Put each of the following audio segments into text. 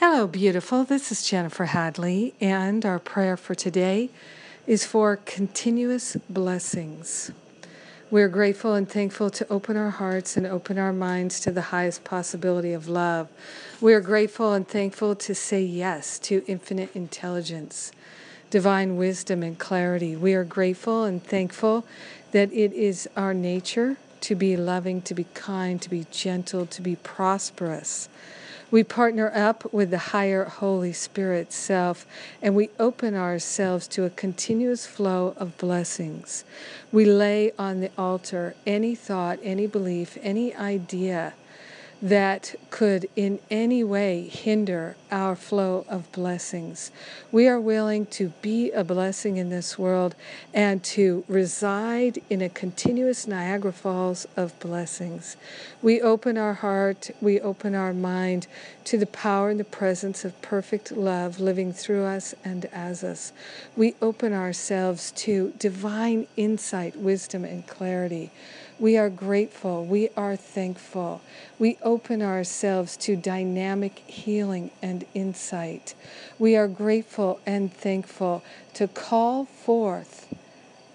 Hello, beautiful. This is Jennifer Hadley, and our prayer for today is for continuous blessings. We're grateful and thankful to open our hearts and open our minds to the highest possibility of love. We're grateful and thankful to say yes to infinite intelligence, divine wisdom, and clarity. We are grateful and thankful that it is our nature to be loving, to be kind, to be gentle, to be prosperous. We partner up with the higher Holy Spirit self and we open ourselves to a continuous flow of blessings. We lay on the altar any thought, any belief, any idea that could in any way hinder our flow of blessings. We are willing to be a blessing in this world and to reside in a continuous Niagara Falls of blessings. We open our heart, we open our mind to the power and the presence of perfect love living through us and as us. We open ourselves to divine insight, wisdom, and clarity. We are grateful. We are thankful. We open ourselves to dynamic healing and insight. We are grateful and thankful to call forth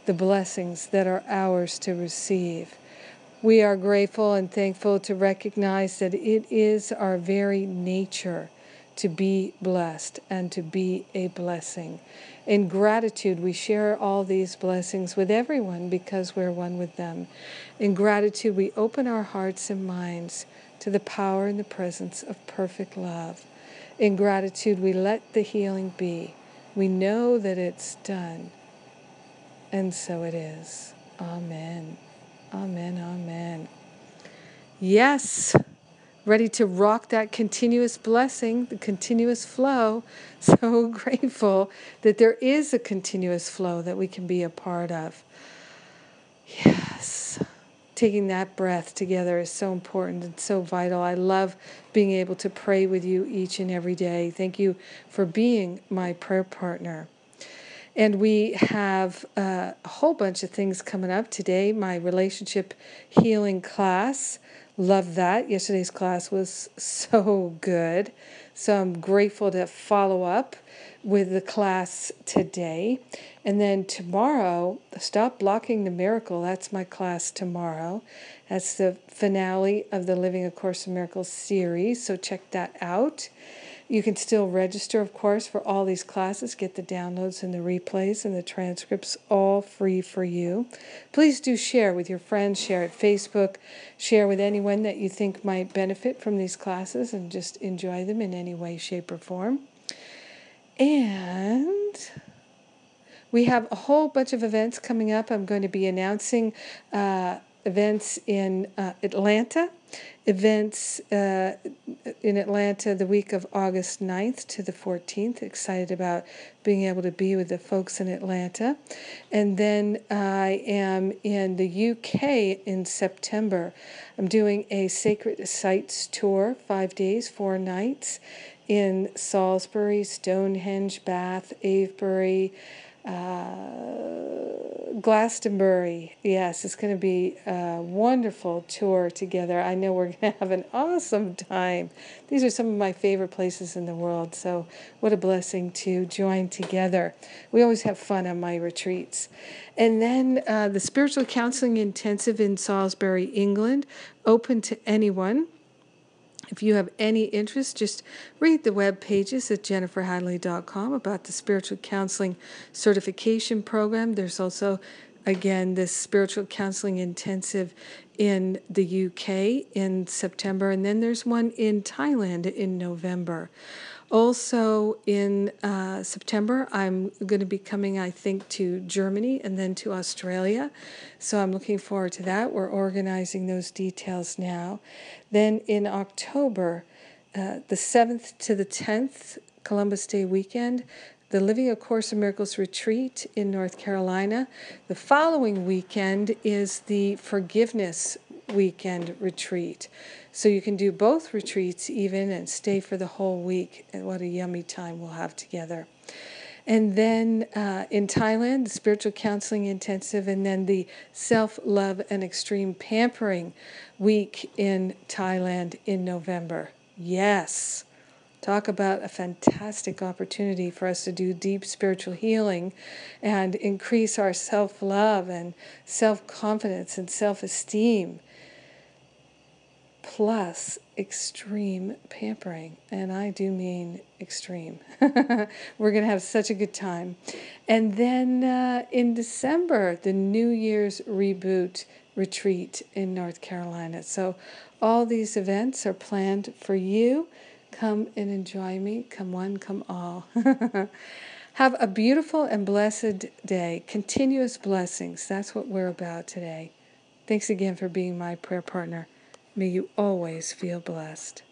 the blessings that are ours to receive. We are grateful and thankful to recognize that it is our very nature to be blessed and to be a blessing. In gratitude, we share all these blessings with everyone because we're one with them. In gratitude, we open our hearts and minds to the power and the presence of perfect love. In gratitude, we let the healing be. We know that it's done. And so it is. Amen. Amen. Amen. Yes ready to rock that continuous blessing, the continuous flow. So grateful that there is a continuous flow that we can be a part of. Yes. Taking that breath together is so important and so vital. I love being able to pray with you each and every day. Thank you for being my prayer partner. And we have a whole bunch of things coming up today. My relationship healing class Love that. Yesterday's class was so good. So I'm grateful to follow up with the class today. And then tomorrow, Stop Blocking the Miracle. That's my class tomorrow. That's the finale of the Living A Course in Miracles series. So check that out. You can still register, of course, for all these classes, get the downloads and the replays and the transcripts all free for you. Please do share with your friends, share at Facebook, share with anyone that you think might benefit from these classes and just enjoy them in any way, shape, or form. And we have a whole bunch of events coming up. I'm going to be announcing uh, events in uh, Atlanta events uh, in Atlanta the week of August 9th to the 14th. Excited about being able to be with the folks in Atlanta. And then I am in the UK in September. I'm doing a Sacred Sites tour, five days, four nights in Salisbury, Stonehenge, Bath, Avebury. Uh, Glastonbury. Yes, it's going to be a wonderful tour together. I know we're going to have an awesome time. These are some of my favorite places in the world, so what a blessing to join together. We always have fun on my retreats. And then uh, the Spiritual Counseling Intensive in Salisbury, England, open to anyone. If you have any interest, just read the web pages at jenniferhadley.com about the spiritual counseling certification program. There's also, again, this spiritual counseling intensive in the UK in September, and then there's one in Thailand in November. Also, in uh, September, I'm going to be coming, I think, to Germany and then to Australia. So I'm looking forward to that. We're organizing those details now. Then in October, uh, the 7th to the 10th, Columbus Day weekend, the Living A Course in Miracles retreat in North Carolina. The following weekend is the Forgiveness Weekend retreat. So you can do both retreats even and stay for the whole week. And what a yummy time we'll have together. And then uh, in Thailand, the spiritual counseling intensive, and then the self love and extreme pampering week in Thailand in November. Yes. Talk about a fantastic opportunity for us to do deep spiritual healing and increase our self love and self confidence and self esteem, plus extreme pampering. And I do mean extreme. We're going to have such a good time. And then uh, in December, the New Year's Reboot retreat in North Carolina. So all these events are planned for you. Come and enjoy me. Come one, come all. Have a beautiful and blessed day. Continuous blessings. That's what we're about today. Thanks again for being my prayer partner. May you always feel blessed.